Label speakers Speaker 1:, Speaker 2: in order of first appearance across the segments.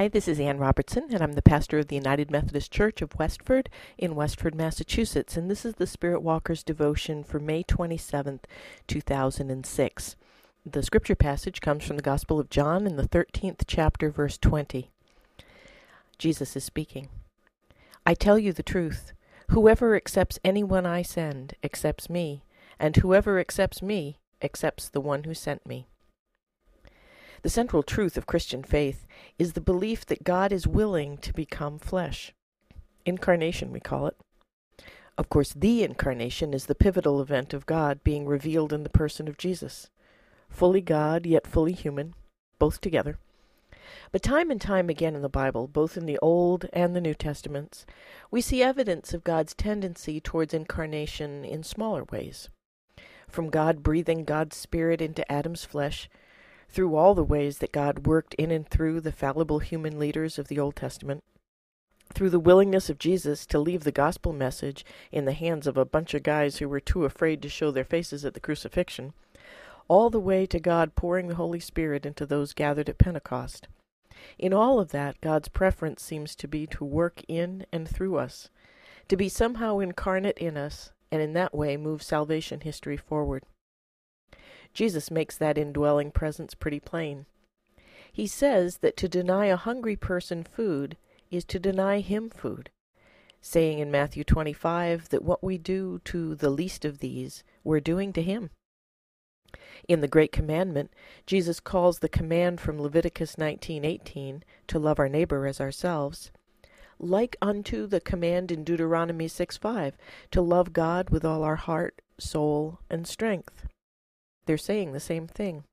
Speaker 1: Hi, this is Ann Robertson, and I'm the pastor of the United Methodist Church of Westford in Westford, Massachusetts, and this is the Spirit Walker's devotion for May 27th, 2006. The scripture passage comes from the Gospel of John in the 13th chapter, verse 20. Jesus is speaking. I tell you the truth. Whoever accepts anyone I send accepts me, and whoever accepts me accepts the one who sent me. The central truth of Christian faith is the belief that God is willing to become flesh. Incarnation, we call it. Of course, the incarnation is the pivotal event of God being revealed in the person of Jesus. Fully God, yet fully human, both together. But time and time again in the Bible, both in the Old and the New Testaments, we see evidence of God's tendency towards incarnation in smaller ways. From God breathing God's Spirit into Adam's flesh through all the ways that God worked in and through the fallible human leaders of the Old Testament, through the willingness of Jesus to leave the gospel message in the hands of a bunch of guys who were too afraid to show their faces at the crucifixion, all the way to God pouring the Holy Spirit into those gathered at Pentecost. In all of that, God's preference seems to be to work in and through us, to be somehow incarnate in us, and in that way move salvation history forward. Jesus makes that indwelling presence pretty plain. He says that to deny a hungry person food is to deny him food, saying in Matthew 25 that what we do to the least of these, we're doing to him. In the Great Commandment, Jesus calls the command from Leviticus 19:18 to love our neighbor as ourselves like unto the command in Deuteronomy 6:5 to love God with all our heart, soul, and strength. They're saying the same thing.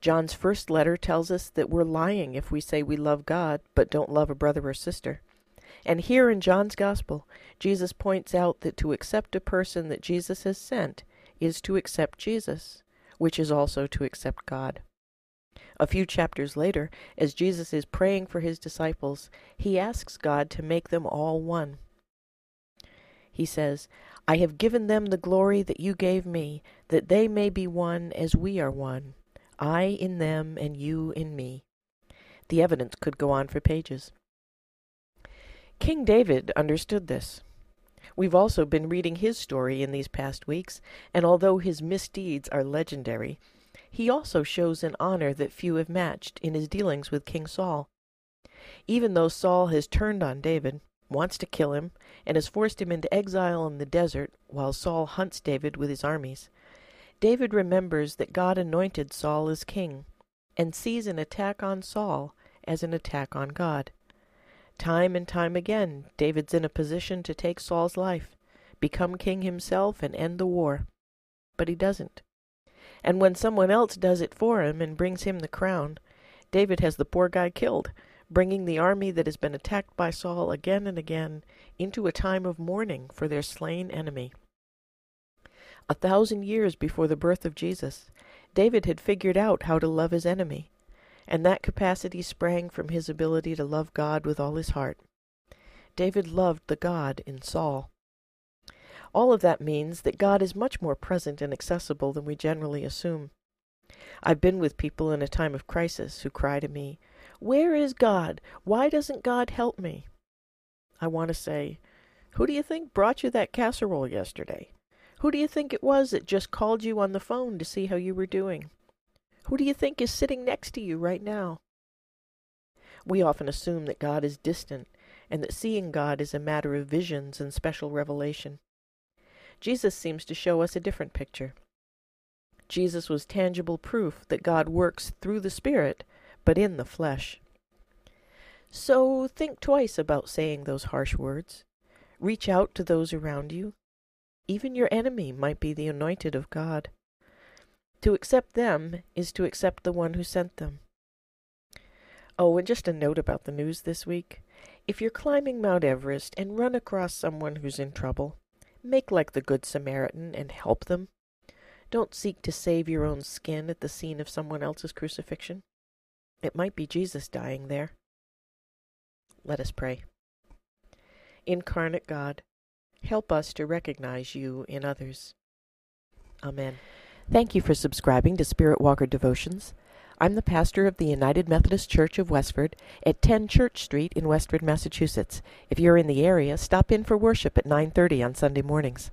Speaker 1: John's first letter tells us that we're lying if we say we love God but don't love a brother or sister. And here in John's Gospel, Jesus points out that to accept a person that Jesus has sent is to accept Jesus, which is also to accept God. A few chapters later, as Jesus is praying for his disciples, he asks God to make them all one. He says, I have given them the glory that you gave me, that they may be one as we are one, I in them and you in me. The evidence could go on for pages. King David understood this. We've also been reading his story in these past weeks, and although his misdeeds are legendary, he also shows an honor that few have matched in his dealings with King Saul. Even though Saul has turned on David, wants to kill him, and has forced him into exile in the desert while Saul hunts David with his armies. David remembers that God anointed Saul as king, and sees an attack on Saul as an attack on God. Time and time again, David's in a position to take Saul's life, become king himself, and end the war. But he doesn't. And when someone else does it for him and brings him the crown, David has the poor guy killed bringing the army that has been attacked by Saul again and again into a time of mourning for their slain enemy. A thousand years before the birth of Jesus, David had figured out how to love his enemy, and that capacity sprang from his ability to love God with all his heart. David loved the God in Saul. All of that means that God is much more present and accessible than we generally assume. I've been with people in a time of crisis who cry to me, where is God? Why doesn't God help me? I want to say, Who do you think brought you that casserole yesterday? Who do you think it was that just called you on the phone to see how you were doing? Who do you think is sitting next to you right now? We often assume that God is distant and that seeing God is a matter of visions and special revelation. Jesus seems to show us a different picture. Jesus was tangible proof that God works through the Spirit but in the flesh. So think twice about saying those harsh words. Reach out to those around you. Even your enemy might be the anointed of God. To accept them is to accept the one who sent them. Oh, and just a note about the news this week. If you're climbing Mount Everest and run across someone who's in trouble, make like the Good Samaritan and help them. Don't seek to save your own skin at the scene of someone else's crucifixion. It might be Jesus dying there. Let us pray. Incarnate God, help us to recognize you in others. Amen. Thank you for subscribing to Spirit Walker Devotions. I'm the pastor of the United Methodist Church of Westford at 10 Church Street in Westford, Massachusetts. If you're in the area, stop in for worship at 9:30 on Sunday mornings.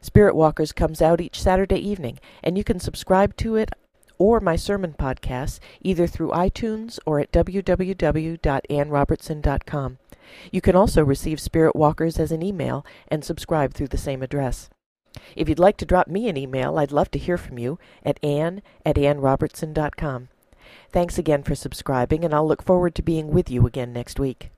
Speaker 1: Spirit Walkers comes out each Saturday evening, and you can subscribe to it or my sermon podcasts either through iTunes or at www.annrobertson.com. You can also receive Spirit Walkers as an email and subscribe through the same address. If you'd like to drop me an email, I'd love to hear from you at ann at annrobertson.com. Thanks again for subscribing, and I'll look forward to being with you again next week.